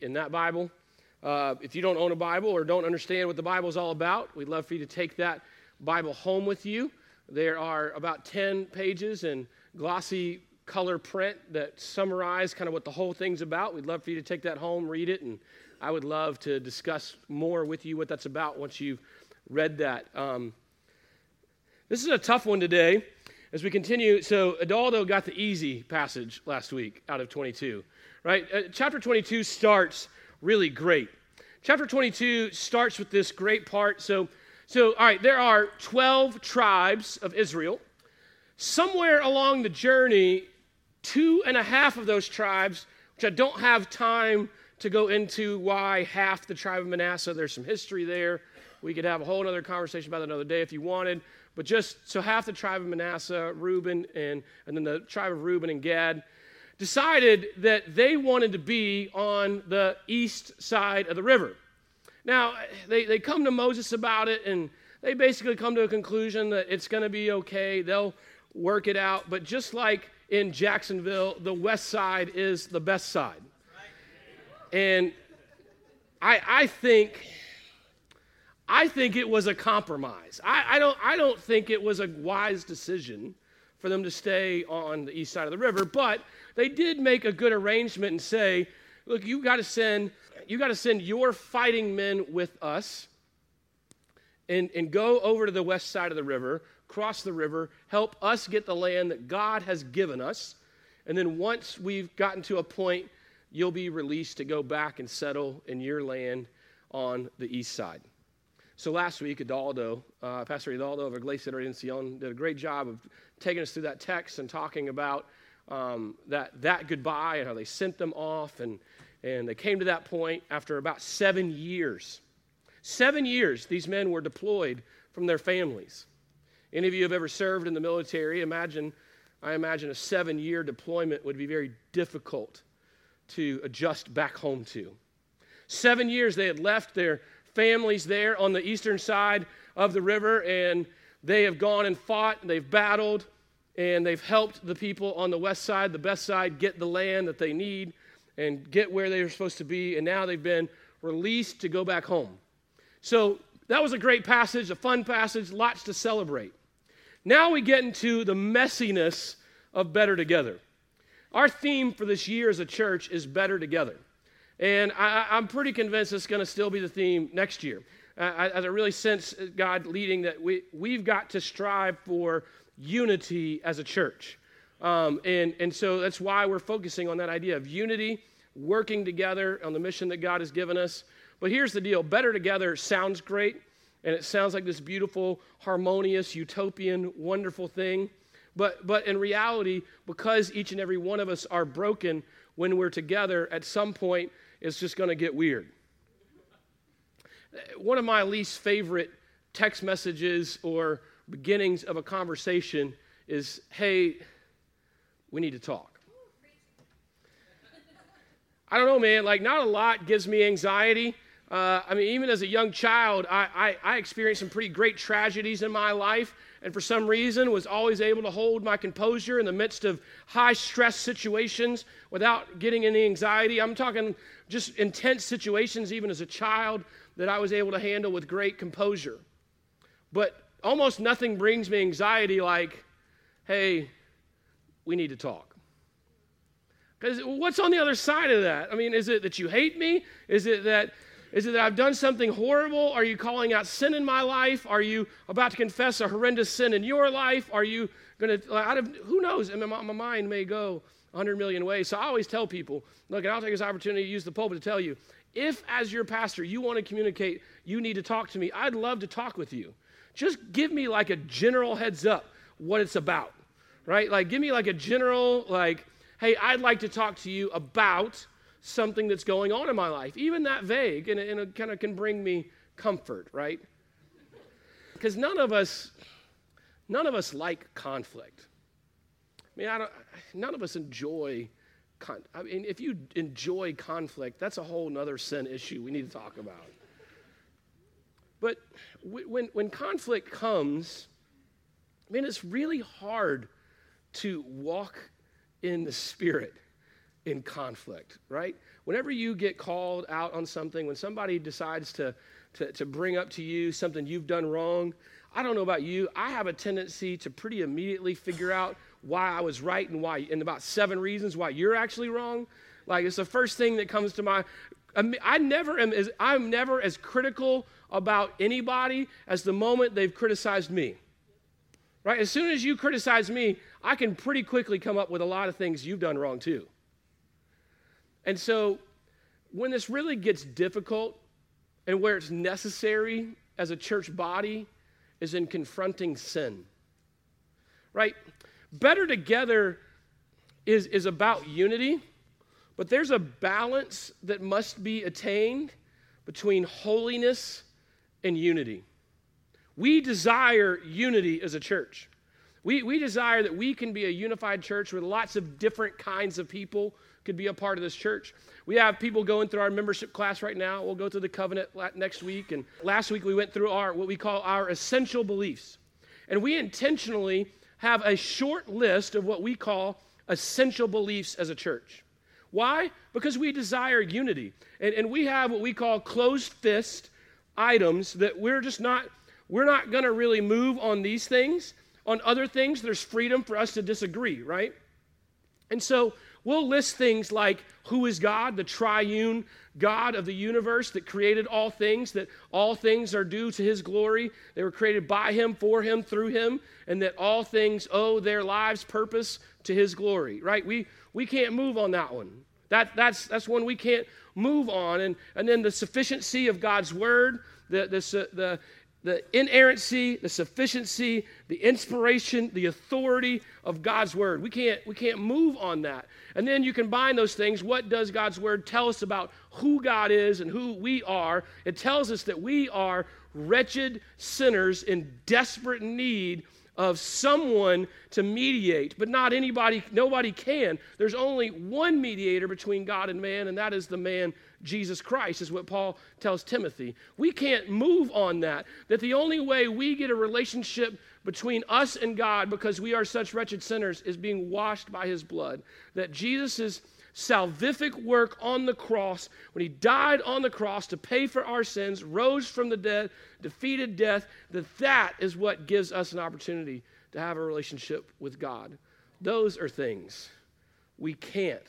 in that Bible. Uh, if you don't own a Bible or don't understand what the Bible is all about, we'd love for you to take that Bible home with you. There are about 10 pages in glossy color print that summarize kind of what the whole thing's about. We'd love for you to take that home, read it, and I would love to discuss more with you what that's about once you've read that. Um, this is a tough one today as we continue. So, Adaldo got the easy passage last week out of 22 right? Uh, chapter 22 starts really great. Chapter 22 starts with this great part. So, so, all right, there are 12 tribes of Israel. Somewhere along the journey, two and a half of those tribes, which I don't have time to go into why half the tribe of Manasseh, there's some history there. We could have a whole other conversation about that another day if you wanted. But just so half the tribe of Manasseh, Reuben, and, and then the tribe of Reuben and Gad, decided that they wanted to be on the east side of the river. Now, they, they come to Moses about it, and they basically come to a conclusion that it's going to be okay. They'll work it out. But just like in Jacksonville, the west side is the best side. And I, I think. I think it was a compromise. I, I, don't, I don't think it was a wise decision for them to stay on the east side of the river, but they did make a good arrangement and say, look, you got to send you got to send your fighting men with us and, and go over to the west side of the river, cross the river, help us get the land that God has given us. And then once we've gotten to a point, you'll be released to go back and settle in your land on the east side. So last week, Adaldo, uh, Pastor Adaldo of Iglesia Redención, did a great job of taking us through that text and talking about um, that, that goodbye and how they sent them off. And, and they came to that point after about seven years. Seven years, these men were deployed from their families. Any of you have ever served in the military? Imagine, I imagine a seven year deployment would be very difficult to adjust back home to. Seven years they had left their families there on the eastern side of the river, and they have gone and fought, and they've battled, and they've helped the people on the west side, the best side, get the land that they need and get where they were supposed to be. And now they've been released to go back home. So that was a great passage, a fun passage, lots to celebrate. Now we get into the messiness of better together. Our theme for this year as a church is better together. And I, am pretty convinced it's going to still be the theme next year. I, I really sense God leading that we, we've got to strive for unity as a church. Um, and, and so that's why we're focusing on that idea of unity, working together on the mission that God has given us. But here's the deal better together sounds great, and it sounds like this beautiful, harmonious, utopian, wonderful thing. But, but in reality, because each and every one of us are broken when we're together, at some point, it's just going to get weird. One of my least favorite text messages or beginnings of a conversation is hey, we need to talk. I don't know, man. Like, not a lot gives me anxiety. Uh, I mean, even as a young child, I, I, I, experienced some pretty great tragedies in my life, and for some reason was always able to hold my composure in the midst of high stress situations without getting any anxiety. I'm talking just intense situations, even as a child, that I was able to handle with great composure. But almost nothing brings me anxiety like, hey, we need to talk. Because what's on the other side of that? I mean, is it that you hate me? Is it that is it that I've done something horrible? Are you calling out sin in my life? Are you about to confess a horrendous sin in your life? Are you going to, out of, who knows? I mean, my, my mind may go 100 million ways. So I always tell people, look, and I'll take this opportunity to use the pulpit to tell you, if as your pastor you want to communicate, you need to talk to me, I'd love to talk with you just give me like a general heads up what it's about, right? Like, give me like a general, like, hey, I'd like to talk to you about something that's going on in my life. Even that vague, and it, it kind of can bring me comfort, right? Because none of us, none of us like conflict. I mean, I don't, none of us enjoy. Con- I mean, if you enjoy conflict, that's a whole nother sin issue we need to talk about. But when, when conflict comes, I mean, it's really hard to walk in the Spirit in conflict, right? Whenever you get called out on something, when somebody decides to, to, to bring up to you something you've done wrong, I don't know about you, I have a tendency to pretty immediately figure out why I was right and why, and about seven reasons why you're actually wrong. Like it's the first thing that comes to my. I never am. As, I'm never as critical about anybody as the moment they've criticized me. Right? As soon as you criticize me, I can pretty quickly come up with a lot of things you've done wrong too. And so, when this really gets difficult, and where it's necessary as a church body, is in confronting sin. Right? Better together is, is about unity, but there's a balance that must be attained between holiness and unity. We desire unity as a church. We, we desire that we can be a unified church where lots of different kinds of people could be a part of this church. We have people going through our membership class right now. We'll go through the covenant next week. And last week we went through our what we call our essential beliefs. And we intentionally have a short list of what we call essential beliefs as a church. Why? Because we desire unity. And, and we have what we call closed fist items that we're just not, we're not going to really move on these things. On other things, there's freedom for us to disagree, right? And so we'll list things like who is God, the triune God of the universe that created all things, that all things are due to his glory. They were created by him, for him, through him, and that all things owe their lives' purpose to his glory, right? We, we can't move on that one. That, that's, that's one we can't move on. And, and then the sufficiency of God's word, the, the, the, the inerrancy, the sufficiency, the inspiration, the authority of God's word. We can't, we can't move on that. And then you combine those things. What does God's word tell us about who God is and who we are? It tells us that we are wretched sinners in desperate need of someone to mediate, but not anybody, nobody can. There's only one mediator between God and man, and that is the man Jesus Christ, is what Paul tells Timothy. We can't move on that. That the only way we get a relationship between us and God because we are such wretched sinners is being washed by his blood. That Jesus' salvific work on the cross, when he died on the cross to pay for our sins, rose from the dead, defeated death, that that is what gives us an opportunity to have a relationship with God. Those are things we can't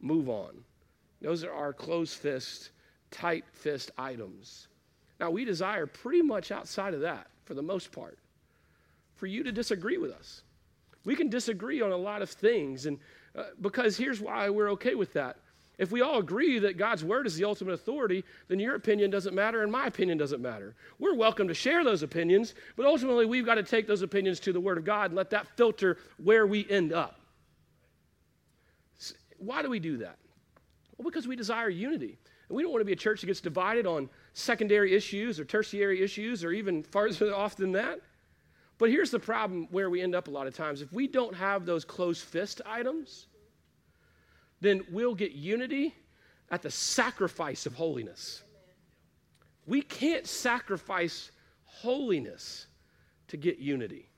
move on. Those are our closed fist, tight fist items. Now, we desire pretty much outside of that, for the most part, for you to disagree with us. We can disagree on a lot of things, and uh, because here's why we're okay with that. If we all agree that God's word is the ultimate authority, then your opinion doesn't matter and my opinion doesn't matter. We're welcome to share those opinions, but ultimately we've got to take those opinions to the word of God and let that filter where we end up. Why do we do that? Well, because we desire unity. And we don't want to be a church that gets divided on secondary issues or tertiary issues or even farther off than that. But here's the problem where we end up a lot of times. If we don't have those closed fist items, then we'll get unity at the sacrifice of holiness. We can't sacrifice holiness to get unity.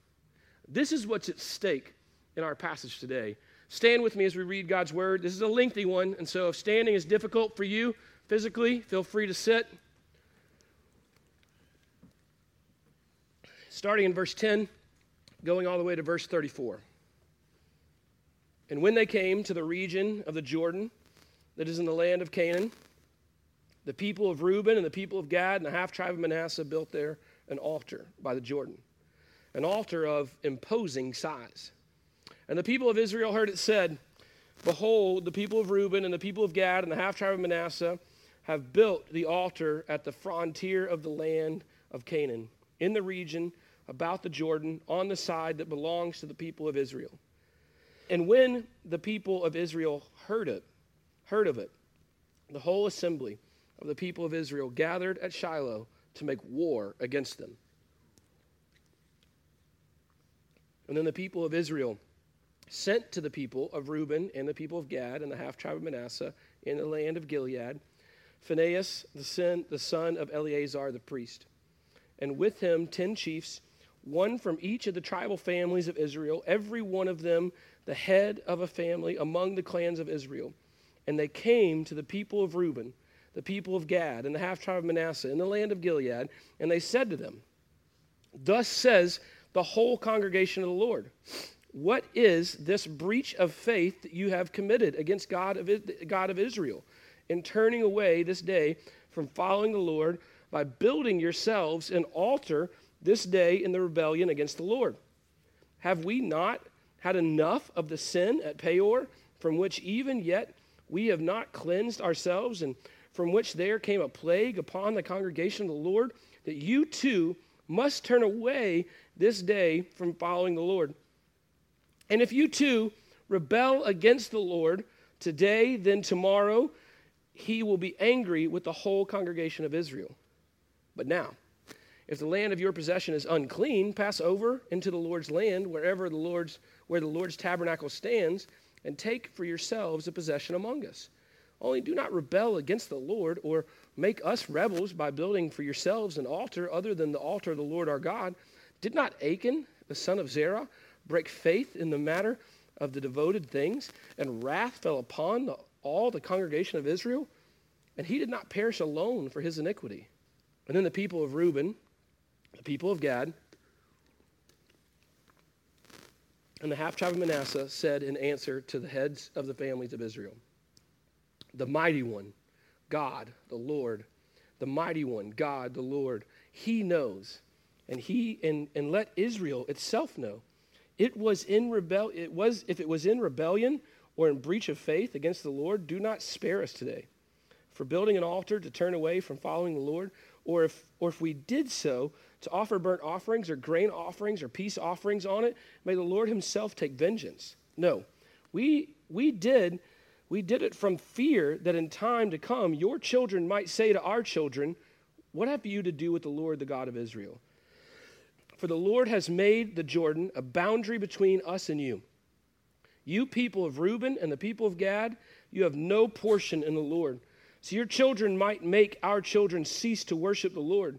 This is what's at stake in our passage today. Stand with me as we read God's word. This is a lengthy one, and so if standing is difficult for you physically, feel free to sit. Starting in verse 10, going all the way to verse 34. And when they came to the region of the Jordan that is in the land of Canaan, the people of Reuben and the people of Gad and the half tribe of Manasseh built there an altar by the Jordan, an altar of imposing size. And the people of Israel heard it said, Behold, the people of Reuben and the people of Gad and the half tribe of Manasseh have built the altar at the frontier of the land of Canaan, in the region about the Jordan, on the side that belongs to the people of Israel. And when the people of Israel heard it, heard of it, the whole assembly of the people of Israel gathered at Shiloh to make war against them. And then the people of Israel sent to the people of Reuben and the people of Gad and the half tribe of Manasseh in the land of Gilead Phinehas, the son, the son of Eleazar the priest, and with him ten chiefs, one from each of the tribal families of Israel, every one of them the head of a family among the clans of Israel. And they came to the people of Reuben, the people of Gad, and the half tribe of Manasseh, in the land of Gilead, and they said to them, Thus says the whole congregation of the Lord. What is this breach of faith that you have committed against God of, God of Israel in turning away this day from following the Lord by building yourselves an altar this day in the rebellion against the Lord? Have we not had enough of the sin at Peor, from which even yet we have not cleansed ourselves, and from which there came a plague upon the congregation of the Lord, that you too must turn away this day from following the Lord? And if you too rebel against the Lord today, then tomorrow, he will be angry with the whole congregation of Israel. But now, if the land of your possession is unclean, pass over into the Lord's land, wherever the Lord's where the Lord's tabernacle stands, and take for yourselves a possession among us. Only do not rebel against the Lord, or make us rebels by building for yourselves an altar other than the altar of the Lord our God. Did not Achan, the son of Zerah, break faith in the matter of the devoted things, and wrath fell upon the, all the congregation of Israel? And he did not perish alone for his iniquity. And then the people of Reuben, the people of Gad, and the half tribe of Manasseh said in answer to the heads of the families of Israel The mighty one, God, the Lord, the mighty one, God, the Lord, he knows. And he and, and let Israel itself know. It was in rebel it was if it was in rebellion or in breach of faith against the Lord, do not spare us today for building an altar to turn away from following the Lord, or if or if we did so, to offer burnt offerings or grain offerings or peace offerings on it, may the Lord himself take vengeance. No. We we did we did it from fear that in time to come your children might say to our children, What have you to do with the Lord, the God of Israel? For the Lord has made the Jordan a boundary between us and you. You people of Reuben and the people of Gad, you have no portion in the Lord. So your children might make our children cease to worship the Lord.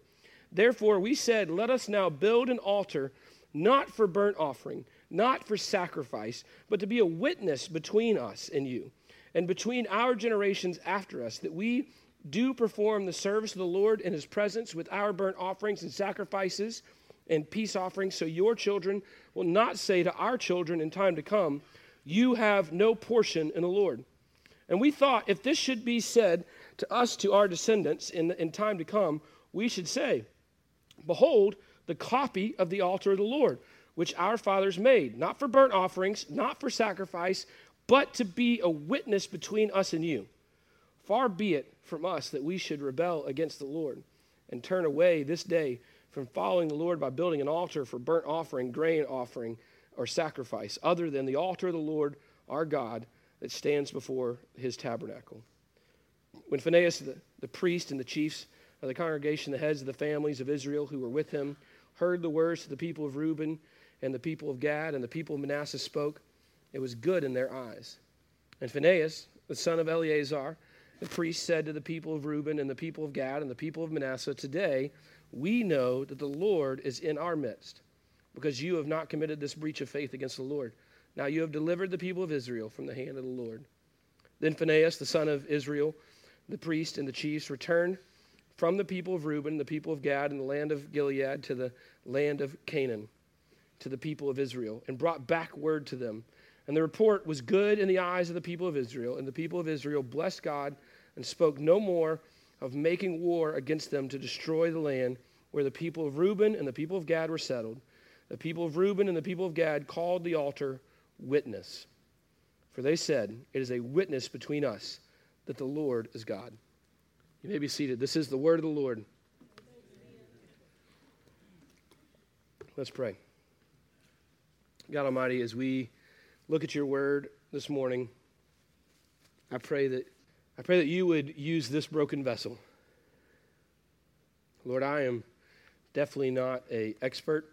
Therefore, we said, Let us now build an altar, not for burnt offering, not for sacrifice, but to be a witness between us and you, and between our generations after us, that we do perform the service of the Lord in his presence with our burnt offerings and sacrifices and peace offerings, so your children will not say to our children in time to come, You have no portion in the Lord. And we thought if this should be said to us, to our descendants in, in time to come, we should say, Behold, the copy of the altar of the Lord, which our fathers made, not for burnt offerings, not for sacrifice, but to be a witness between us and you. Far be it from us that we should rebel against the Lord and turn away this day from following the Lord by building an altar for burnt offering, grain offering, or sacrifice, other than the altar of the Lord our God that stands before his tabernacle. When Phinehas, the, the priest, and the chiefs of the congregation, the heads of the families of Israel who were with him, heard the words of the people of Reuben and the people of Gad and the people of Manasseh spoke, it was good in their eyes. And Phinehas, the son of Eleazar, the priest, said to the people of Reuben and the people of Gad and the people of Manasseh, Today we know that the Lord is in our midst, because you have not committed this breach of faith against the Lord. Now you have delivered the people of Israel from the hand of the Lord. Then Phinehas, the son of Israel, the priest, and the chiefs returned from the people of Reuben, the people of Gad, and the land of Gilead to the land of Canaan, to the people of Israel, and brought back word to them. And the report was good in the eyes of the people of Israel. And the people of Israel blessed God and spoke no more of making war against them to destroy the land where the people of Reuben and the people of Gad were settled. The people of Reuben and the people of Gad called the altar witness. For they said, It is a witness between us that the Lord is God. You may be seated. This is the word of the Lord. Let's pray. God Almighty, as we look at your word this morning, I pray that I pray that you would use this broken vessel. Lord, I am definitely not a expert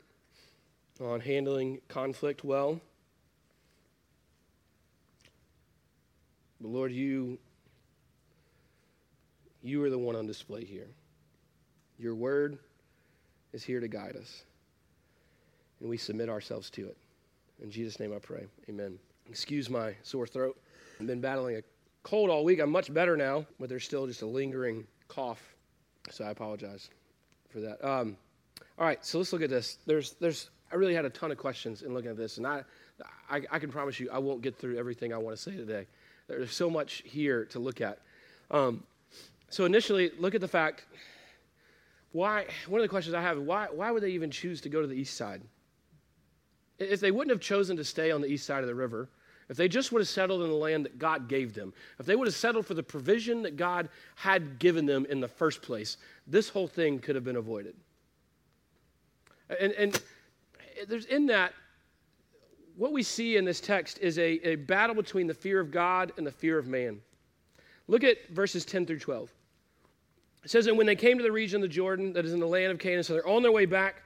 on handling conflict well. But Lord, you you are the one on display here. Your word is here to guide us. And we submit ourselves to it. In Jesus' name I pray. Amen. Excuse my sore throat. I've been battling a cold all week. I'm much better now, but there's still just a lingering cough. So I apologize for that. Um, all right, so let's look at this. There's, there's, I really had a ton of questions in looking at this, and I, I, I can promise you I won't get through everything I want to say today. There's so much here to look at. Um, so initially, look at the fact. Why? One of the questions I have: Why? Why would they even choose to go to the east side? If they wouldn't have chosen to stay on the east side of the river, if they just would have settled in the land that God gave them, if they would have settled for the provision that God had given them in the first place, this whole thing could have been avoided. And, and there's in that, what we see in this text is a, a battle between the fear of God and the fear of man. Look at verses 10 through 12. It says, And when they came to the region of the Jordan that is in the land of Canaan, so they're on their way back,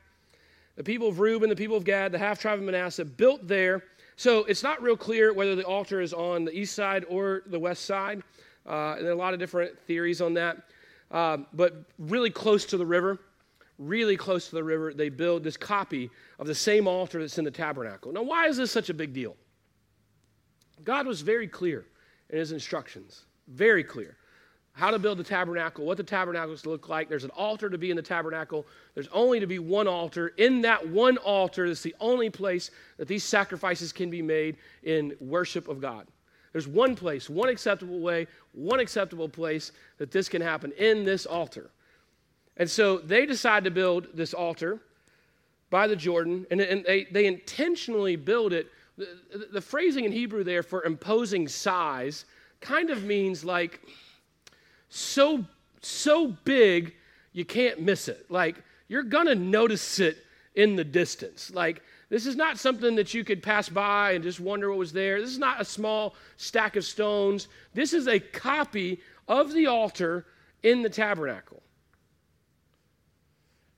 the people of Reuben, the people of Gad, the half tribe of Manasseh built there. So it's not real clear whether the altar is on the east side or the west side. Uh, and there are a lot of different theories on that. Uh, but really close to the river, really close to the river, they build this copy of the same altar that's in the tabernacle. Now, why is this such a big deal? God was very clear in his instructions, very clear how to build the tabernacle, what the tabernacle is to look like. There's an altar to be in the tabernacle. There's only to be one altar. In that one altar, that's the only place that these sacrifices can be made in worship of God. There's one place, one acceptable way, one acceptable place that this can happen in this altar. And so they decide to build this altar by the Jordan, and, and they, they intentionally build it. The, the phrasing in Hebrew there for imposing size kind of means like, so so big you can't miss it. Like you're gonna notice it in the distance. Like this is not something that you could pass by and just wonder what was there. This is not a small stack of stones. This is a copy of the altar in the tabernacle.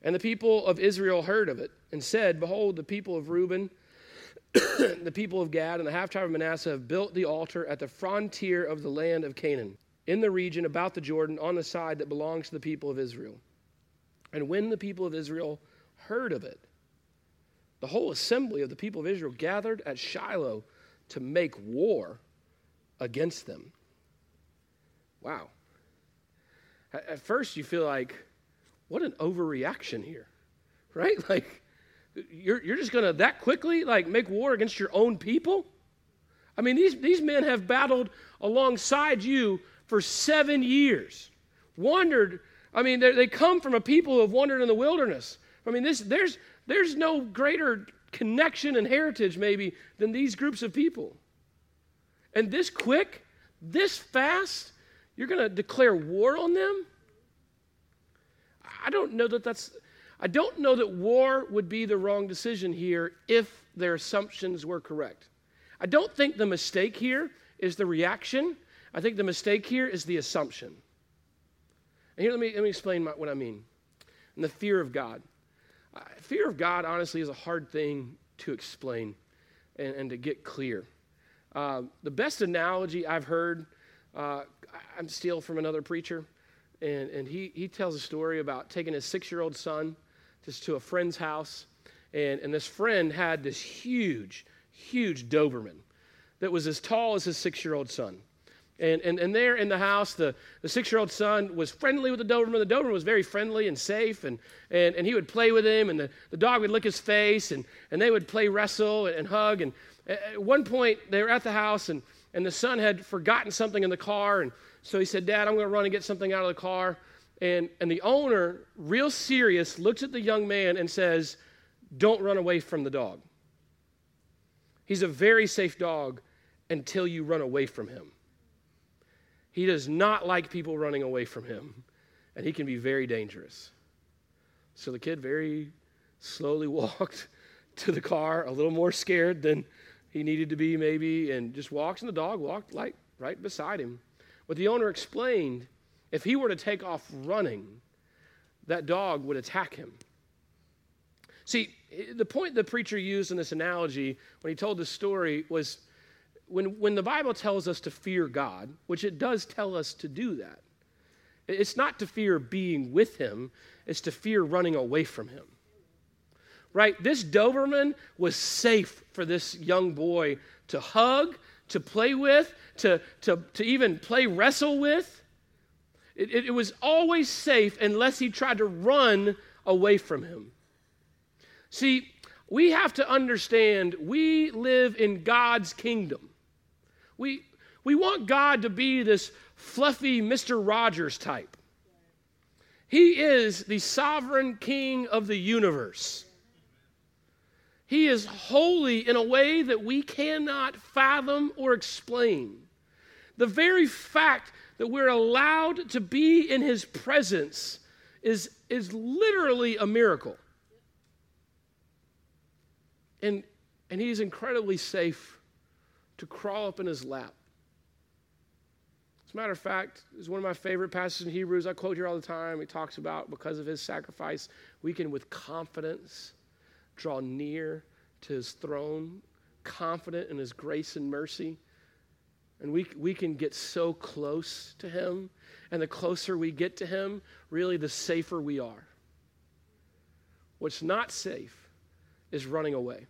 And the people of Israel heard of it and said, Behold, the people of Reuben, the people of Gad, and the half tribe of Manasseh have built the altar at the frontier of the land of Canaan in the region about the Jordan on the side that belongs to the people of Israel. And when the people of Israel heard of it, the whole assembly of the people of Israel gathered at Shiloh to make war against them. Wow. At first, you feel like, what an overreaction here, right? Like, you're, you're just going to that quickly, like, make war against your own people? I mean, these, these men have battled alongside you for seven years. Wandered, I mean, they come from a people who have wandered in the wilderness. I mean, this, there's, there's no greater connection and heritage, maybe, than these groups of people. And this quick, this fast, you're going to declare war on them? I don't know that that's, I don't know that war would be the wrong decision here if their assumptions were correct. I don't think the mistake here is the reaction. I think the mistake here is the assumption. And here, let me, let me explain my, what I mean. And the fear of God. Uh, fear of God, honestly, is a hard thing to explain and, and to get clear. Uh, the best analogy I've heard, uh, I'm still from another preacher, and, and he, he tells a story about taking his six year old son just to a friend's house. And, and this friend had this huge, huge Doberman that was as tall as his six year old son. And, and, and there in the house, the, the six year old son was friendly with the Doberman. The Doberman was very friendly and safe, and, and, and he would play with him, and the, the dog would lick his face, and, and they would play wrestle and, and hug. And at one point, they were at the house, and, and the son had forgotten something in the car. And so he said, Dad, I'm going to run and get something out of the car. And, and the owner, real serious, looks at the young man and says, Don't run away from the dog. He's a very safe dog until you run away from him. He does not like people running away from him, and he can be very dangerous. So the kid very slowly walked to the car, a little more scared than he needed to be, maybe, and just walks, and the dog walked like right beside him. But the owner explained if he were to take off running, that dog would attack him. See, the point the preacher used in this analogy when he told this story was when, when the Bible tells us to fear God, which it does tell us to do that, it's not to fear being with Him, it's to fear running away from Him. Right? This Doberman was safe for this young boy to hug, to play with, to, to, to even play wrestle with. It, it, it was always safe unless he tried to run away from him. See, we have to understand we live in God's kingdom. We, we want God to be this fluffy Mr. Rogers type. He is the sovereign king of the universe. He is holy in a way that we cannot fathom or explain. The very fact that we're allowed to be in his presence is, is literally a miracle. And, and he's incredibly safe to crawl up in his lap. As a matter of fact, is one of my favorite passages in Hebrews. I quote here all the time. He talks about because of his sacrifice, we can with confidence draw near to his throne, confident in his grace and mercy. And we, we can get so close to him. And the closer we get to him, really, the safer we are. What's not safe is running away.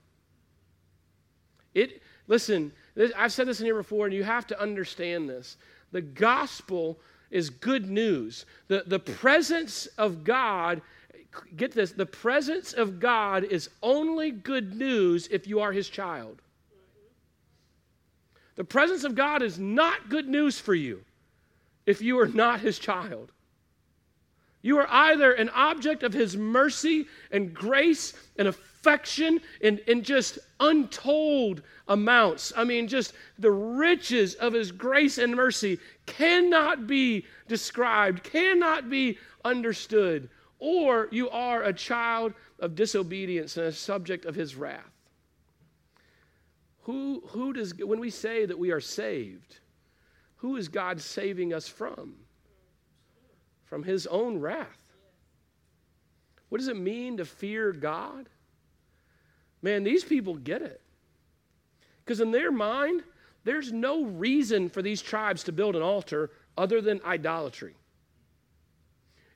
It, listen, this, I've said this in here before, and you have to understand this. The gospel is good news. The, the presence of God get this the presence of God is only good news if you are his child. The presence of God is not good news for you if you are not his child. You are either an object of his mercy and grace and affection in, in just untold amounts. I mean, just the riches of his grace and mercy cannot be described, cannot be understood or you are a child of disobedience and a subject of his wrath. Who, who does, when we say that we are saved, who is God saving us from? From his own wrath. What does it mean to fear God? Man, these people get it. Because in their mind, there's no reason for these tribes to build an altar other than idolatry.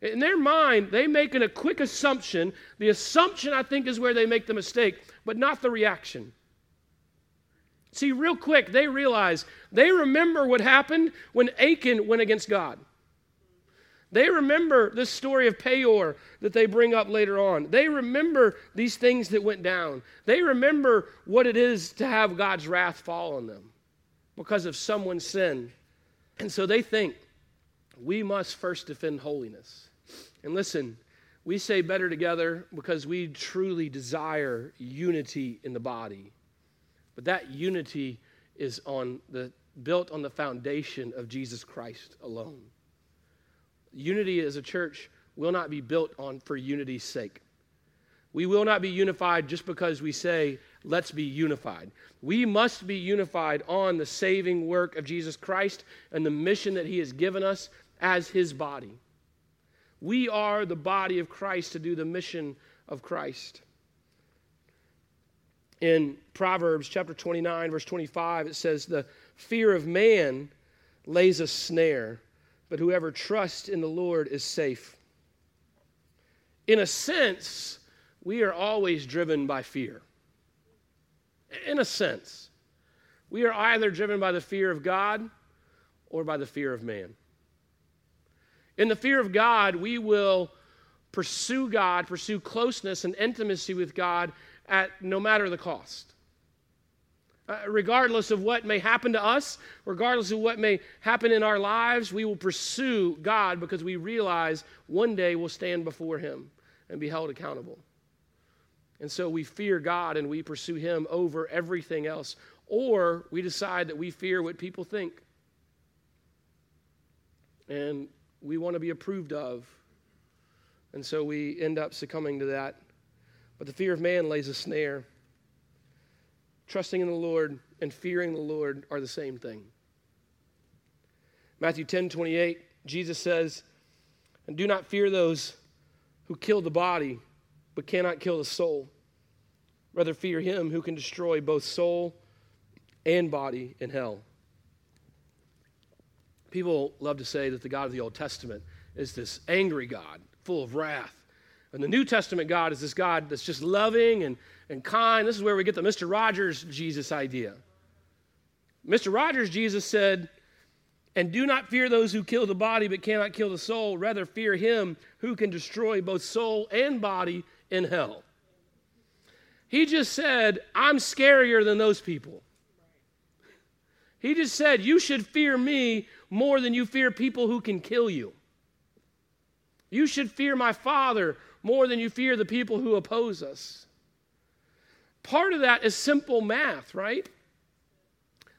In their mind, they make a quick assumption. The assumption, I think, is where they make the mistake, but not the reaction. See, real quick, they realize, they remember what happened when Achan went against God. They remember this story of Peor that they bring up later on. They remember these things that went down. They remember what it is to have God's wrath fall on them because of someone's sin. And so they think, we must first defend holiness. And listen, we say better together because we truly desire unity in the body. But that unity is on the built on the foundation of Jesus Christ alone. Unity as a church will not be built on for unity's sake. We will not be unified just because we say, let's be unified. We must be unified on the saving work of Jesus Christ and the mission that he has given us as his body. We are the body of Christ to do the mission of Christ. In Proverbs chapter 29, verse 25, it says, The fear of man lays a snare, but whoever trusts in the Lord is safe. In a sense, we are always driven by fear. In a sense, we are either driven by the fear of God or by the fear of man. In the fear of God, we will pursue God, pursue closeness and intimacy with God at no matter the cost. Uh, regardless of what may happen to us, regardless of what may happen in our lives, we will pursue God because we realize one day we'll stand before Him and be held accountable. And so we fear God and we pursue Him over everything else. Or we decide that we fear what people think. And we want to be approved of. And so we end up succumbing to that. But the fear of man lays a snare. Trusting in the Lord and fearing the Lord are the same thing. Matthew 10 28, Jesus says, And do not fear those who kill the body, but cannot kill the soul. Rather, fear him who can destroy both soul and body in hell. People love to say that the God of the Old Testament is this angry God, full of wrath. And the New Testament God is this God that's just loving and, and kind. This is where we get the Mr. Rogers Jesus idea. Mr. Rogers, Jesus said, and do not fear those who kill the body but cannot kill the soul. Rather, fear him who can destroy both soul and body in hell. He just said, I'm scarier than those people. He just said, You should fear me more than you fear people who can kill you. You should fear my Father more than you fear the people who oppose us. Part of that is simple math, right?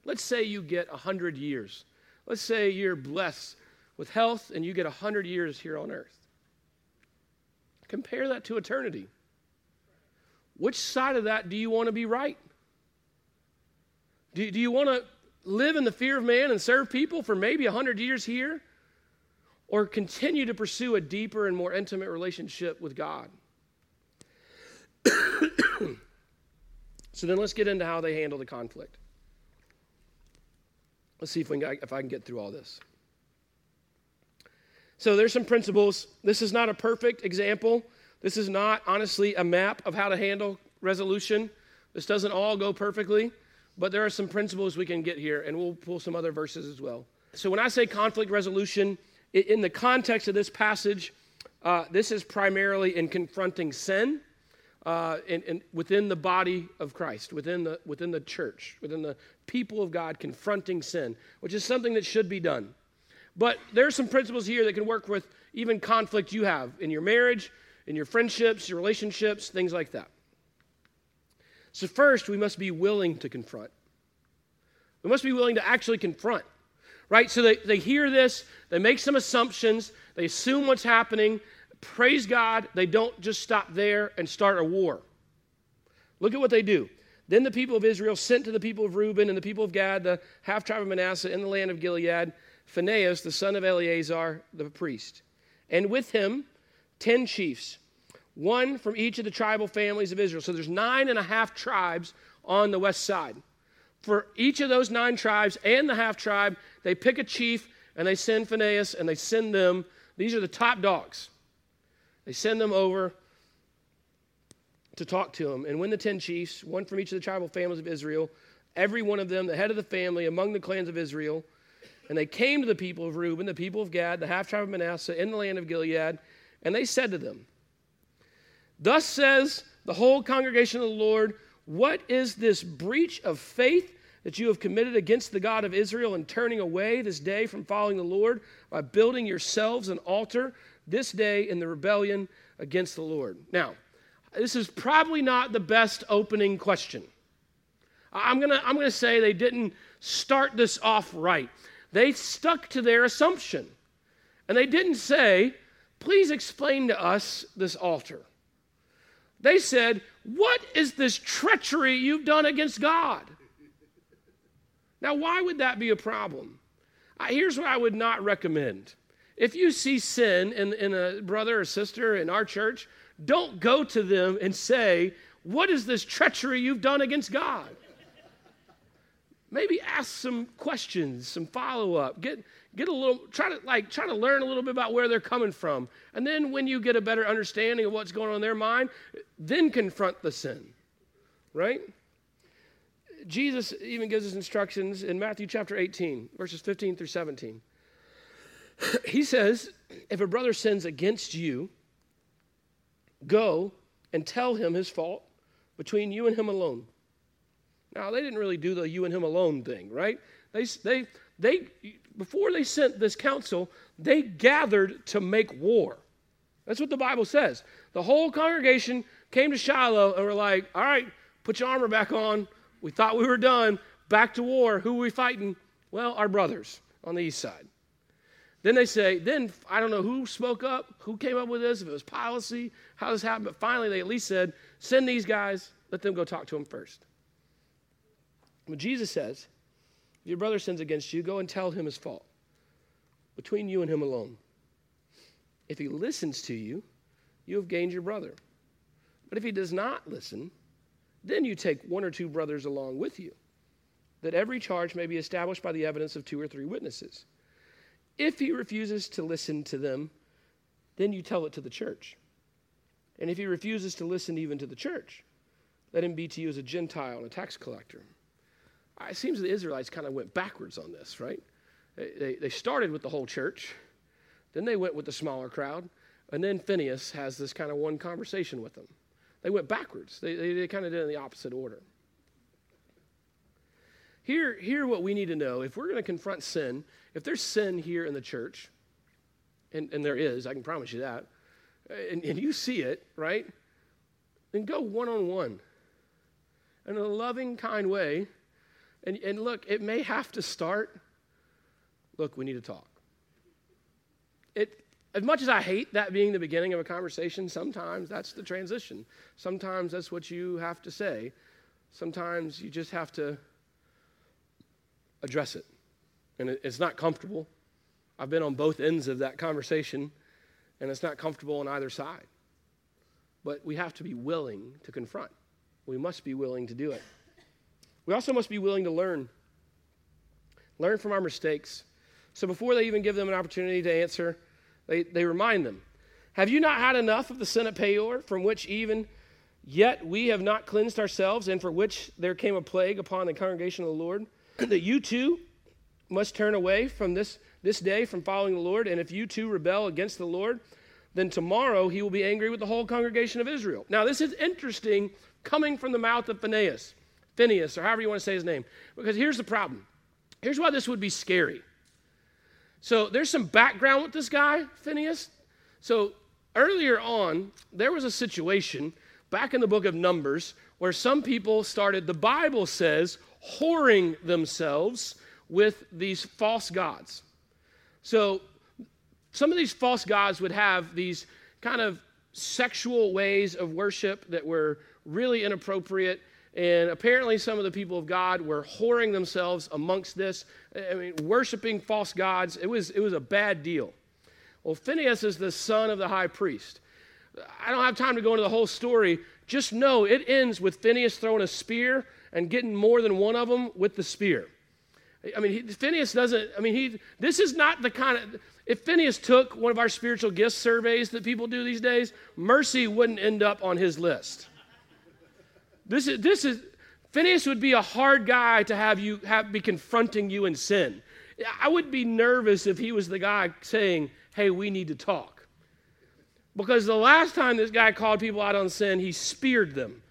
Let's say you get 100 years Let's say you're blessed with health and you get 100 years here on earth. Compare that to eternity. Which side of that do you want to be right? Do, do you want to live in the fear of man and serve people for maybe 100 years here? Or continue to pursue a deeper and more intimate relationship with God? so then let's get into how they handle the conflict. Let's see if, we can, if I can get through all this. So there's some principles. This is not a perfect example. This is not, honestly, a map of how to handle resolution. This doesn't all go perfectly, but there are some principles we can get here, and we'll pull some other verses as well. So when I say conflict resolution, in the context of this passage, uh, this is primarily in confronting sin uh, in, within the body of Christ, within the, within the church, within the people of God, confronting sin, which is something that should be done. But there are some principles here that can work with even conflict you have in your marriage, in your friendships, your relationships, things like that. So, first, we must be willing to confront. We must be willing to actually confront, right? So, they, they hear this, they make some assumptions, they assume what's happening, praise God, they don't just stop there and start a war. Look at what they do. Then the people of Israel sent to the people of Reuben and the people of Gad, the half tribe of Manasseh, in the land of Gilead, Phinehas, the son of Eleazar, the priest, and with him ten chiefs, one from each of the tribal families of Israel. So there's nine and a half tribes on the west side. For each of those nine tribes and the half tribe, they pick a chief and they send Phinehas and they send them. These are the top dogs. They send them over to talk to him. And when the ten chiefs, one from each of the tribal families of Israel, every one of them, the head of the family among the clans of Israel, and they came to the people of Reuben, the people of Gad, the half tribe of Manasseh, in the land of Gilead, and they said to them, Thus says the whole congregation of the Lord, What is this breach of faith that you have committed against the God of Israel in turning away this day from following the Lord by building yourselves an altar this day in the rebellion against the Lord. Now, this is probably not the best opening question. I'm going to I'm going to say they didn't start this off right. They stuck to their assumption. And they didn't say, "Please explain to us this altar." They said, "What is this treachery you've done against God?" Now, why would that be a problem? Here's what I would not recommend. If you see sin in, in a brother or sister in our church, don't go to them and say, What is this treachery you've done against God? Maybe ask some questions, some follow up. Get, get a little, try to like, try to learn a little bit about where they're coming from. And then when you get a better understanding of what's going on in their mind, then confront the sin, right? Jesus even gives us instructions in Matthew chapter 18, verses 15 through 17 he says, if a brother sins against you, go and tell him his fault between you and him alone. Now, they didn't really do the you and him alone thing, right? They, they, they, before they sent this council, they gathered to make war. That's what the Bible says. The whole congregation came to Shiloh and were like, all right, put your armor back on. We thought we were done. Back to war. Who are we fighting? Well, our brothers on the east side. Then they say, then I don't know who spoke up, who came up with this, if it was policy, how this happened, but finally they at least said, send these guys, let them go talk to them first. When Jesus says, if your brother sins against you, go and tell him his fault between you and him alone. If he listens to you, you have gained your brother. But if he does not listen, then you take one or two brothers along with you, that every charge may be established by the evidence of two or three witnesses. If he refuses to listen to them, then you tell it to the church. And if he refuses to listen even to the church, let him be to you as a Gentile and a tax collector. Uh, it seems the Israelites kind of went backwards on this, right? They, they started with the whole church, then they went with the smaller crowd, and then Phinehas has this kind of one conversation with them. They went backwards. They, they, they kind of did it in the opposite order. Here, here, what we need to know if we're going to confront sin, if there's sin here in the church, and, and there is, I can promise you that, uh, and, and you see it, right? Then go one on one in a loving, kind way. And, and look, it may have to start. Look, we need to talk. It, as much as I hate that being the beginning of a conversation, sometimes that's the transition. Sometimes that's what you have to say. Sometimes you just have to address it. And it, it's not comfortable. I've been on both ends of that conversation, and it's not comfortable on either side. But we have to be willing to confront. We must be willing to do it. We also must be willing to learn. Learn from our mistakes. So before they even give them an opportunity to answer, they, they remind them Have you not had enough of the sin at Peor, from which even yet we have not cleansed ourselves, and for which there came a plague upon the congregation of the Lord? that you too must turn away from this, this day from following the Lord, and if you too rebel against the Lord, then tomorrow he will be angry with the whole congregation of Israel. Now, this is interesting coming from the mouth of Phinehas, Phinehas, or however you want to say his name, because here's the problem. Here's why this would be scary. So, there's some background with this guy, Phinehas. So, earlier on, there was a situation back in the book of Numbers where some people started, the Bible says, whoring themselves with these false gods. So, some of these false gods would have these kind of sexual ways of worship that were really inappropriate. And apparently, some of the people of God were whoring themselves amongst this. I mean, worshiping false gods. It was, it was a bad deal. Well, Phinehas is the son of the high priest. I don't have time to go into the whole story. Just know it ends with Phinehas throwing a spear and getting more than one of them with the spear. I mean, he, Phinehas doesn't, I mean, he, this is not the kind of, if Phinehas took one of our spiritual gifts surveys that people do these days, mercy wouldn't end up on his list. This is, this is, Phinehas would be a hard guy to have you have be confronting you in sin. I would be nervous if he was the guy saying, hey, we need to talk. Because the last time this guy called people out on sin, he speared them.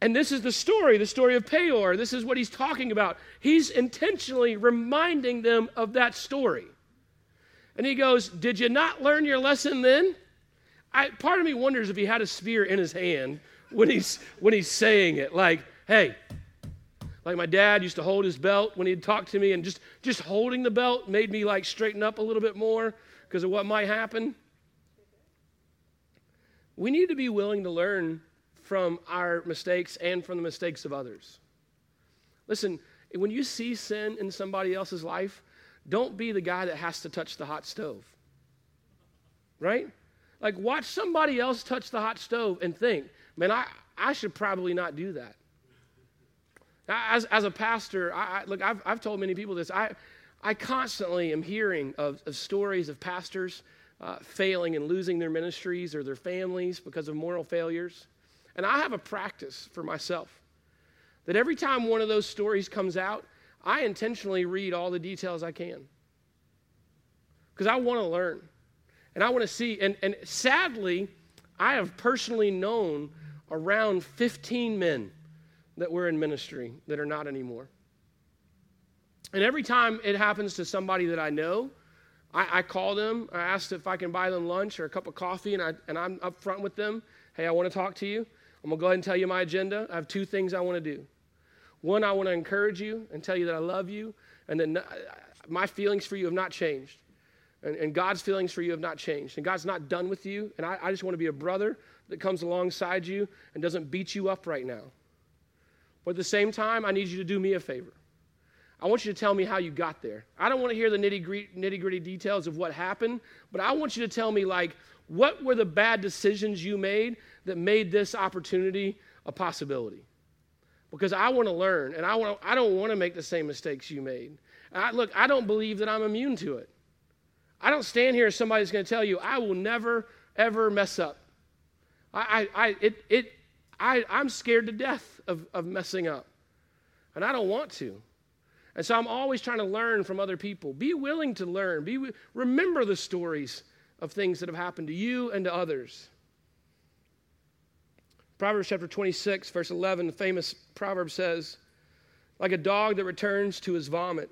And this is the story, the story of Peor. This is what he's talking about. He's intentionally reminding them of that story. And he goes, Did you not learn your lesson then? I, part of me wonders if he had a spear in his hand when he's, when he's saying it. Like, hey, like my dad used to hold his belt when he'd talk to me, and just, just holding the belt made me like straighten up a little bit more because of what might happen. We need to be willing to learn from our mistakes and from the mistakes of others. Listen, when you see sin in somebody else's life, don't be the guy that has to touch the hot stove. Right? Like, watch somebody else touch the hot stove and think, man, I, I should probably not do that. As, as a pastor, I, I, look, I've, I've told many people this. I, I constantly am hearing of, of stories of pastors uh, failing and losing their ministries or their families because of moral failures. And I have a practice for myself that every time one of those stories comes out, I intentionally read all the details I can. Because I want to learn. And I want to see. And, and sadly, I have personally known around 15 men that were in ministry that are not anymore. And every time it happens to somebody that I know, I, I call them. I ask if I can buy them lunch or a cup of coffee, and, I, and I'm upfront with them. Hey, I want to talk to you. I'm going to go ahead and tell you my agenda. I have two things I want to do. One, I want to encourage you and tell you that I love you, and that my feelings for you have not changed. And, and, God's feelings for you have not changed. And God's not done with you. And I, I just want to be a brother that comes alongside you and doesn't beat you up right now. But at the same time, I need you to do me a favor. I want you to tell me how you got there. I don't want to hear the nitty gritty details of what happened, but I want you to tell me, like, what were the bad decisions you made that made this opportunity a possibility? Because I want to learn, and I, want I don't want to make the same mistakes you made. I, look, I don't believe that I'm immune to it. I don't stand here as somebody's going to tell you, I will never, ever mess up. I, I, it, it, I, I'm scared to death of, of messing up. And I don't want to. And so I'm always trying to learn from other people. Be willing to learn. Be remember the stories of things that have happened to you and to others. Proverbs chapter 26, verse 11, the famous proverb says, Like a dog that returns to his vomit,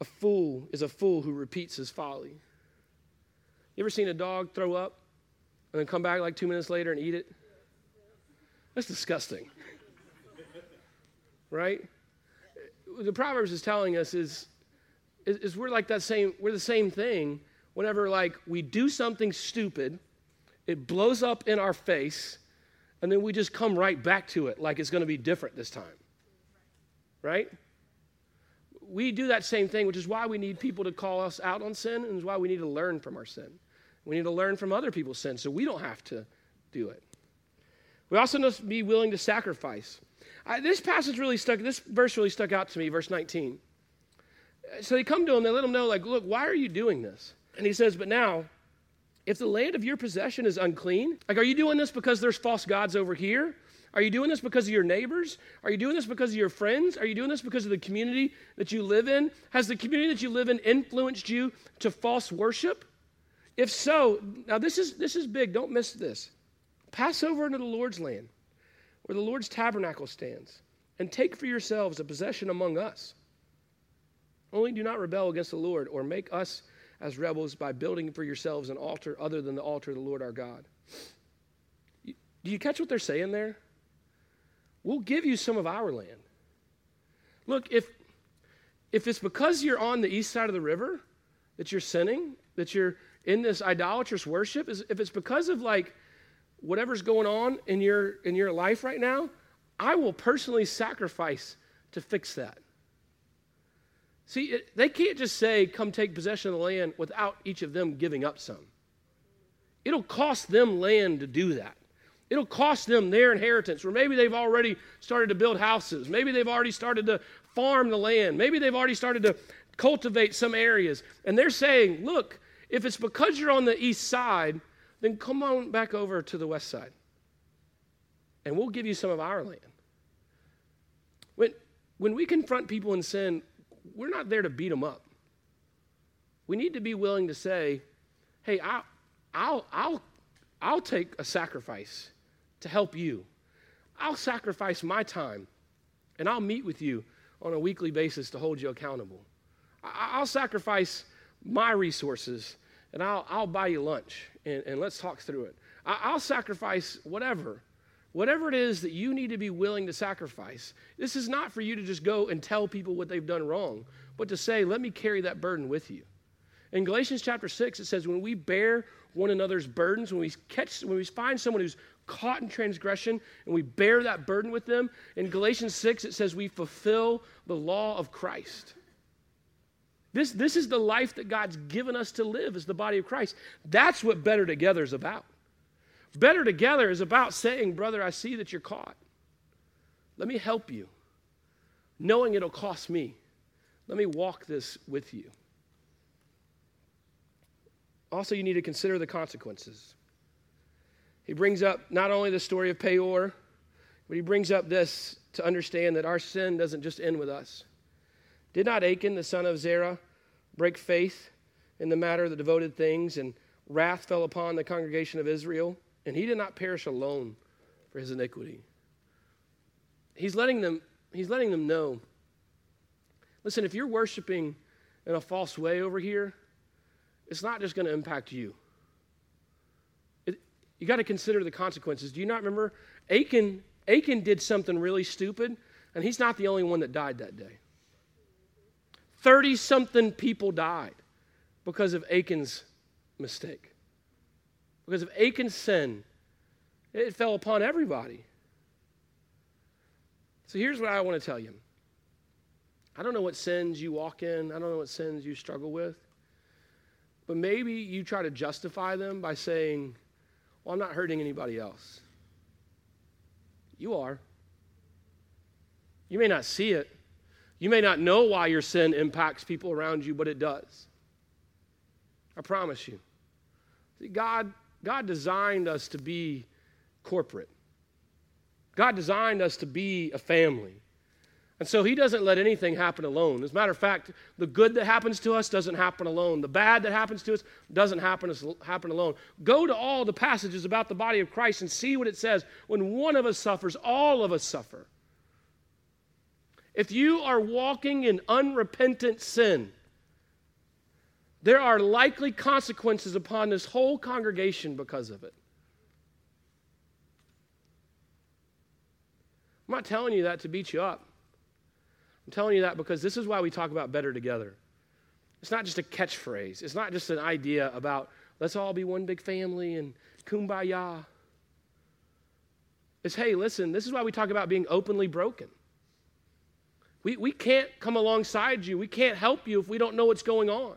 a fool is a fool who repeats his folly. You ever seen a dog throw up and then come back like two minutes later and eat it? That's disgusting. right? The Proverbs is telling us is, is, is we're like that same, we're the same thing whenever like we do something stupid, it blows up in our face, and then we just come right back to it like it's going to be different this time. Right? We do that same thing, which is why we need people to call us out on sin, and is why we need to learn from our sin. We need to learn from other people's sins so we don't have to do it. We also must be willing to sacrifice. I, this passage really stuck, this verse really stuck out to me, verse 19. So they come to him, they let him know, like, look, why are you doing this? And he says, but now, if the land of your possession is unclean, like, are you doing this because there's false gods over here? Are you doing this because of your neighbors? Are you doing this because of your friends? Are you doing this because of the community that you live in? Has the community that you live in influenced you to false worship? If so, now this is this is big, don't miss this. Pass over into the Lord's land, where the Lord's tabernacle stands, and take for yourselves a possession among us. Only do not rebel against the Lord or make us as rebels by building for yourselves an altar other than the altar of the Lord our God. Do you catch what they're saying there? We'll give you some of our land. Look, if, if it's because you're on the east side of the river that you're sinning, that you're in this idolatrous worship, is if it's because of like whatever's going on in your in your life right now, I will personally sacrifice to fix that. See, it, they can't just say, come take possession of the land without each of them giving up some. It'll cost them land to do that. It'll cost them their inheritance, or maybe they've already started to build houses. Maybe they've already started to farm the land. Maybe they've already started to cultivate some areas. And they're saying, look, if it's because you're on the east side, then come on back over to the west side. And we'll give you some of our land. When, when we confront people in sin, we're not there to beat them up. We need to be willing to say, hey, I'll, I'll, I'll, I'll take a sacrifice to help you. I'll sacrifice my time and I'll meet with you on a weekly basis to hold you accountable. I'll sacrifice my resources and I'll, I'll buy you lunch and, and let's talk through it. I'll sacrifice whatever Whatever it is that you need to be willing to sacrifice, this is not for you to just go and tell people what they've done wrong, but to say, let me carry that burden with you. In Galatians chapter 6, it says, when we bear one another's burdens, when we catch, when we find someone who's caught in transgression and we bear that burden with them, in Galatians 6, it says we fulfill the law of Christ. This, this is the life that God's given us to live as the body of Christ. That's what Better Together is about. Better together is about saying, Brother, I see that you're caught. Let me help you, knowing it'll cost me. Let me walk this with you. Also, you need to consider the consequences. He brings up not only the story of Peor, but he brings up this to understand that our sin doesn't just end with us. Did not Achan, the son of Zerah, break faith in the matter of the devoted things, and wrath fell upon the congregation of Israel? and he did not perish alone for his iniquity. He's letting them, he's letting them know. Listen, if you're worshiping in a false way over here, it's not just going to impact you. It, you got to consider the consequences. Do you not remember? Achan, Achan did something really stupid, and he's not the only one that died that day. 30 something people died because of Achan's mistake. Because of Achan's sin, it fell upon everybody. So here's what I want to tell you. I don't know what sins you walk in, I don't know what sins you struggle with, but maybe you try to justify them by saying, Well, I'm not hurting anybody else. You are. You may not see it. You may not know why your sin impacts people around you, but it does. I promise you. See, God God designed us to be corporate. God designed us to be a family. And so he doesn't let anything happen alone. As a matter of fact, the good that happens to us doesn't happen alone. The bad that happens to us doesn't happen, happen alone. Go to all the passages about the body of Christ and see what it says. When one of us suffers, all of us suffer. If you are walking in unrepentant sin, there are likely consequences upon this whole congregation because of it. I'm not telling you that to beat you up. I'm telling you that because this is why we talk about better together. It's not just a catchphrase, it's not just an idea about let's all be one big family and kumbaya. It's hey, listen, this is why we talk about being openly broken. We, we can't come alongside you, we can't help you if we don't know what's going on.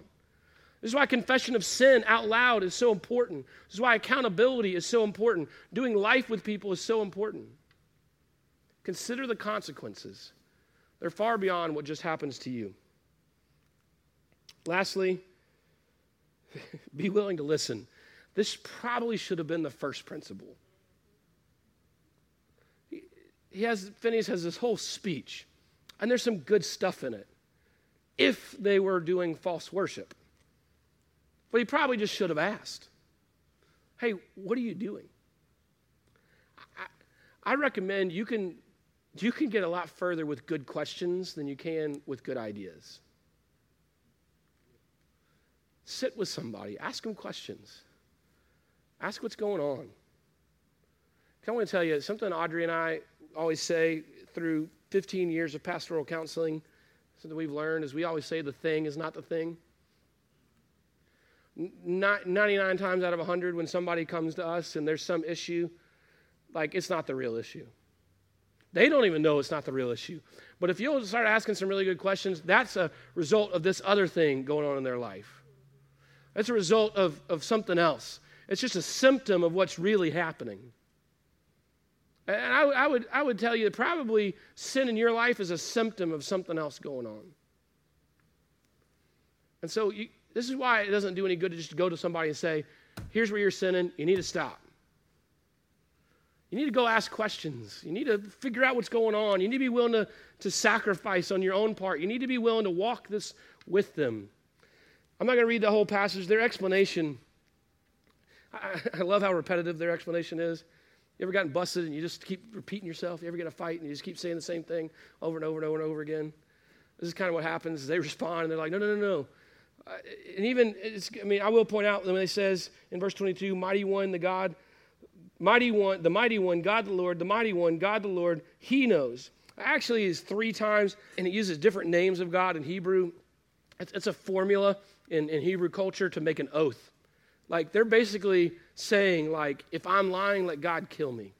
This is why confession of sin out loud is so important. This is why accountability is so important. Doing life with people is so important. Consider the consequences, they're far beyond what just happens to you. Lastly, be willing to listen. This probably should have been the first principle. He has, Phinehas has this whole speech, and there's some good stuff in it if they were doing false worship. But he probably just should have asked, Hey, what are you doing? I, I recommend you can, you can get a lot further with good questions than you can with good ideas. Sit with somebody, ask them questions, ask what's going on. I want to tell you something Audrey and I always say through 15 years of pastoral counseling, something we've learned is we always say the thing is not the thing. 99 times out of 100 when somebody comes to us and there's some issue like it's not the real issue. They don't even know it's not the real issue. But if you'll start asking some really good questions that's a result of this other thing going on in their life. That's a result of, of something else. It's just a symptom of what's really happening and I, I would, I would tell you that probably sin in your life is a symptom of something else going on and so you, this is why it doesn't do any good to just go to somebody and say, here's where you're sinning, you need to stop. You need to go ask questions. You need to figure out what's going on. You need to be willing to, to sacrifice on your own part. You need to be willing to walk this with them. I'm not going to read the whole passage. Their explanation, I, I love how repetitive their explanation is. You ever gotten busted and you just keep repeating yourself? You ever get a fight and you just keep saying the same thing over and over and over and over again? This is kind of what happens. They respond and they're like, no, no, no, no. Uh, and even, I mean, I will point out when it says in verse 22, mighty one, the God, mighty one, the mighty one, God the Lord, the mighty one, God the Lord, he knows. Actually, is three times, and it uses different names of God in Hebrew. It's, it's a formula in, in Hebrew culture to make an oath. Like they're basically saying, like, if I'm lying, let God kill me.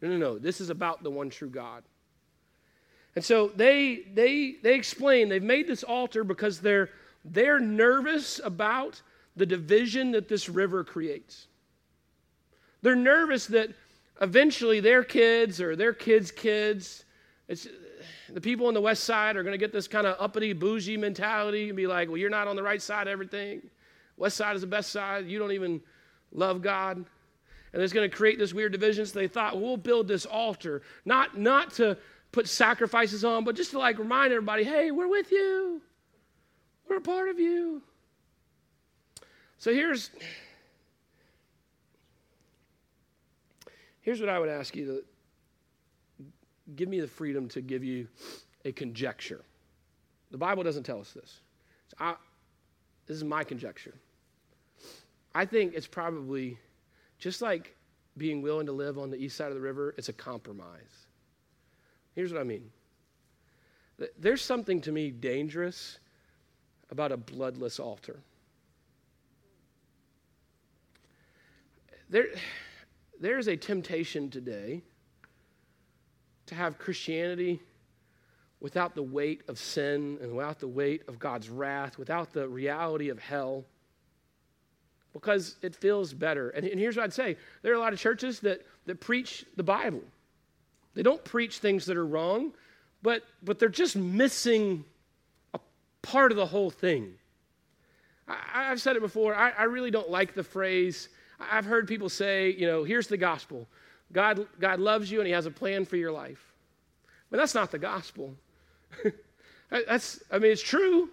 No, no, no. This is about the one true God. And so they they they explain they've made this altar because they're they're nervous about the division that this river creates. They're nervous that eventually their kids or their kids' kids, the people on the west side are going to get this kind of uppity, bougie mentality and be like, well, you're not on the right side of everything. West side is the best side. You don't even love God. And it's going to create this weird division. So they thought, well, we'll build this altar, not, not to put sacrifices on, but just to like remind everybody, hey, we're with you. We're a part of you. So here's here's what I would ask you to give me the freedom to give you a conjecture. The Bible doesn't tell us this. So I, this is my conjecture. I think it's probably just like being willing to live on the east side of the river, it's a compromise. Here's what I mean there's something to me dangerous about a bloodless altar. There, there is a temptation today to have Christianity without the weight of sin and without the weight of God's wrath, without the reality of hell, because it feels better. And, and here's what I'd say there are a lot of churches that, that preach the Bible. They don't preach things that are wrong, but, but they're just missing a part of the whole thing. I, have said it before, I, I really don't like the phrase. I've heard people say, you know, here's the gospel God, God loves you and He has a plan for your life. But that's not the gospel. that's, I mean, it's true.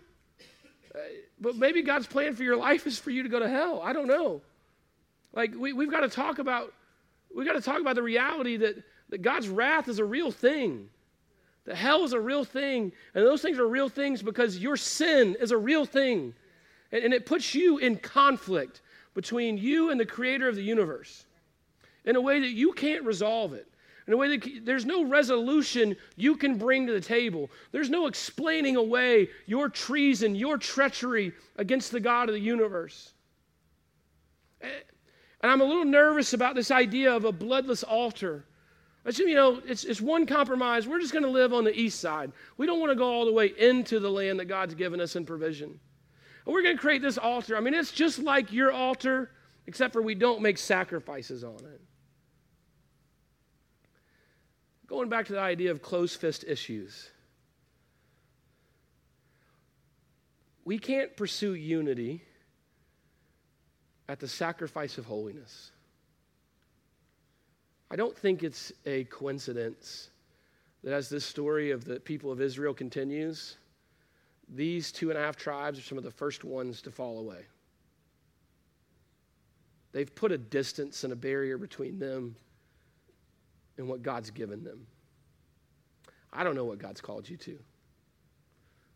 Uh, but maybe God's plan for your life is for you to go to hell. I don't know. Like, we, we've got to talk about, we've got to talk about the reality that, that God's wrath is a real thing. That hell is a real thing. And those things are real things because your sin is a real thing. And, and it puts you in conflict between you and the creator of the universe in a way that you can't resolve it. In a way that there's no resolution you can bring to the table. There's no explaining away your treason, your treachery against the God of the universe. Eh, and I'm a little nervous about this idea of a bloodless altar. You know, it's, it's one compromise. We're just going to live on the east side. We don't want to go all the way into the land that God's given us in provision. And we're going to create this altar. I mean, it's just like your altar, except for we don't make sacrifices on it. Going back to the idea of closed fist issues. We can't pursue unity at the sacrifice of holiness. I don't think it's a coincidence that as this story of the people of Israel continues, these two and a half tribes are some of the first ones to fall away. They've put a distance and a barrier between them and what God's given them. I don't know what God's called you to.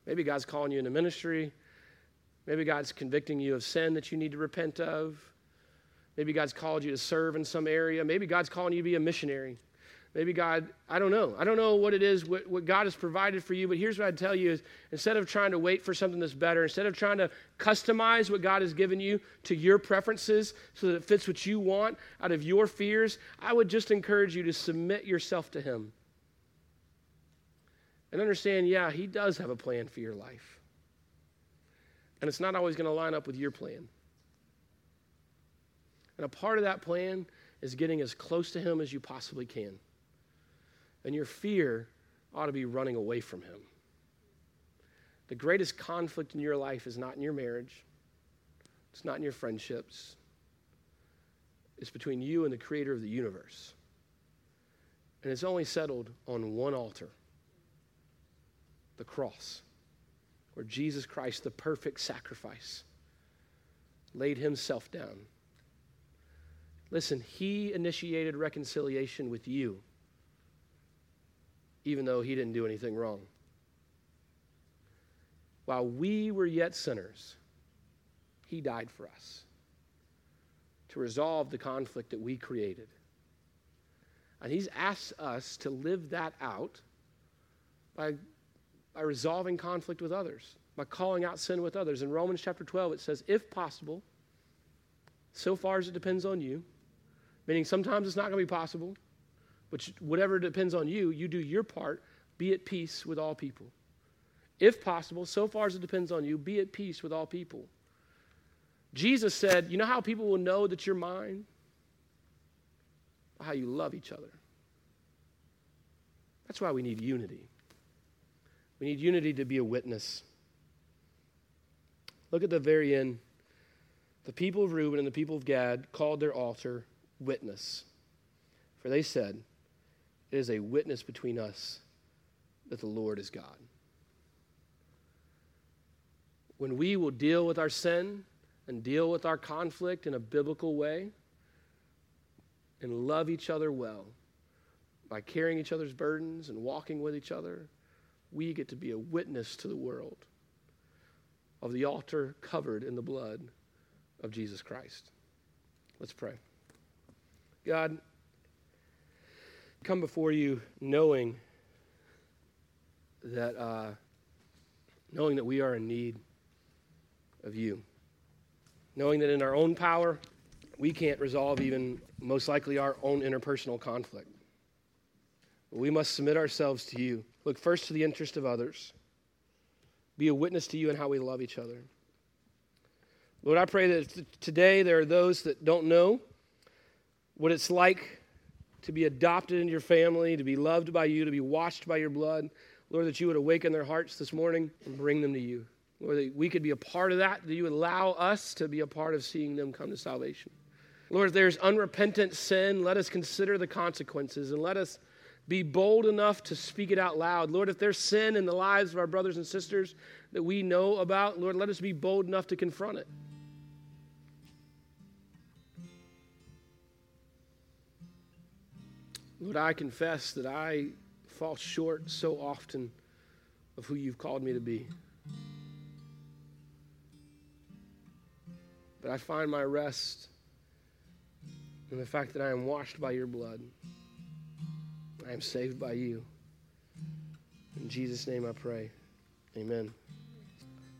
Maybe God's calling you into ministry. Maybe God's convicting you of sin that you need to repent of. Maybe God's called you to serve in some area. Maybe God's calling you to be a missionary. Maybe God, I don't know. I don't know what it is, what, what God has provided for you, but here's what I'd tell you is instead of trying to wait for something that's better, instead of trying to customize what God has given you to your preferences so that it fits what you want out of your fears, I would just encourage you to submit yourself to Him. And understand, yeah, He does have a plan for your life. And it's not always going to line up with your plan. And a part of that plan is getting as close to Him as you possibly can. And your fear ought to be running away from Him. The greatest conflict in your life is not in your marriage, it's not in your friendships, it's between you and the Creator of the universe. And it's only settled on one altar the cross where Jesus Christ, the perfect sacrifice, laid himself down. Listen, he initiated reconciliation with you, even though he didn't do anything wrong. While we were yet sinners, he died for us to resolve the conflict that we created. And he's asked us to live that out by by resolving conflict with others, by calling out sin with others. In Romans chapter 12, it says, if possible, so far as it depends on you, meaning sometimes it's not going to be possible, but whatever depends on you, you do your part, be at peace with all people. If possible, so far as it depends on you, be at peace with all people. Jesus said, You know how people will know that you're mine? How you love each other. That's why we need unity. We need unity to be a witness. Look at the very end. The people of Reuben and the people of Gad called their altar witness. For they said, It is a witness between us that the Lord is God. When we will deal with our sin and deal with our conflict in a biblical way and love each other well by carrying each other's burdens and walking with each other we get to be a witness to the world of the altar covered in the blood of Jesus Christ. Let's pray. God, come before you knowing that uh, knowing that we are in need of you, knowing that in our own power we can't resolve even most likely our own interpersonal conflict. We must submit ourselves to you. Look first to the interest of others. Be a witness to you in how we love each other. Lord, I pray that today there are those that don't know what it's like to be adopted into your family, to be loved by you, to be washed by your blood. Lord, that you would awaken their hearts this morning and bring them to you. Lord, that we could be a part of that, that you would allow us to be a part of seeing them come to salvation. Lord, if there's unrepentant sin, let us consider the consequences and let us be bold enough to speak it out loud. Lord, if there's sin in the lives of our brothers and sisters that we know about, Lord, let us be bold enough to confront it. Lord, I confess that I fall short so often of who you've called me to be. But I find my rest in the fact that I am washed by your blood. I am saved by you. In Jesus' name I pray. Amen.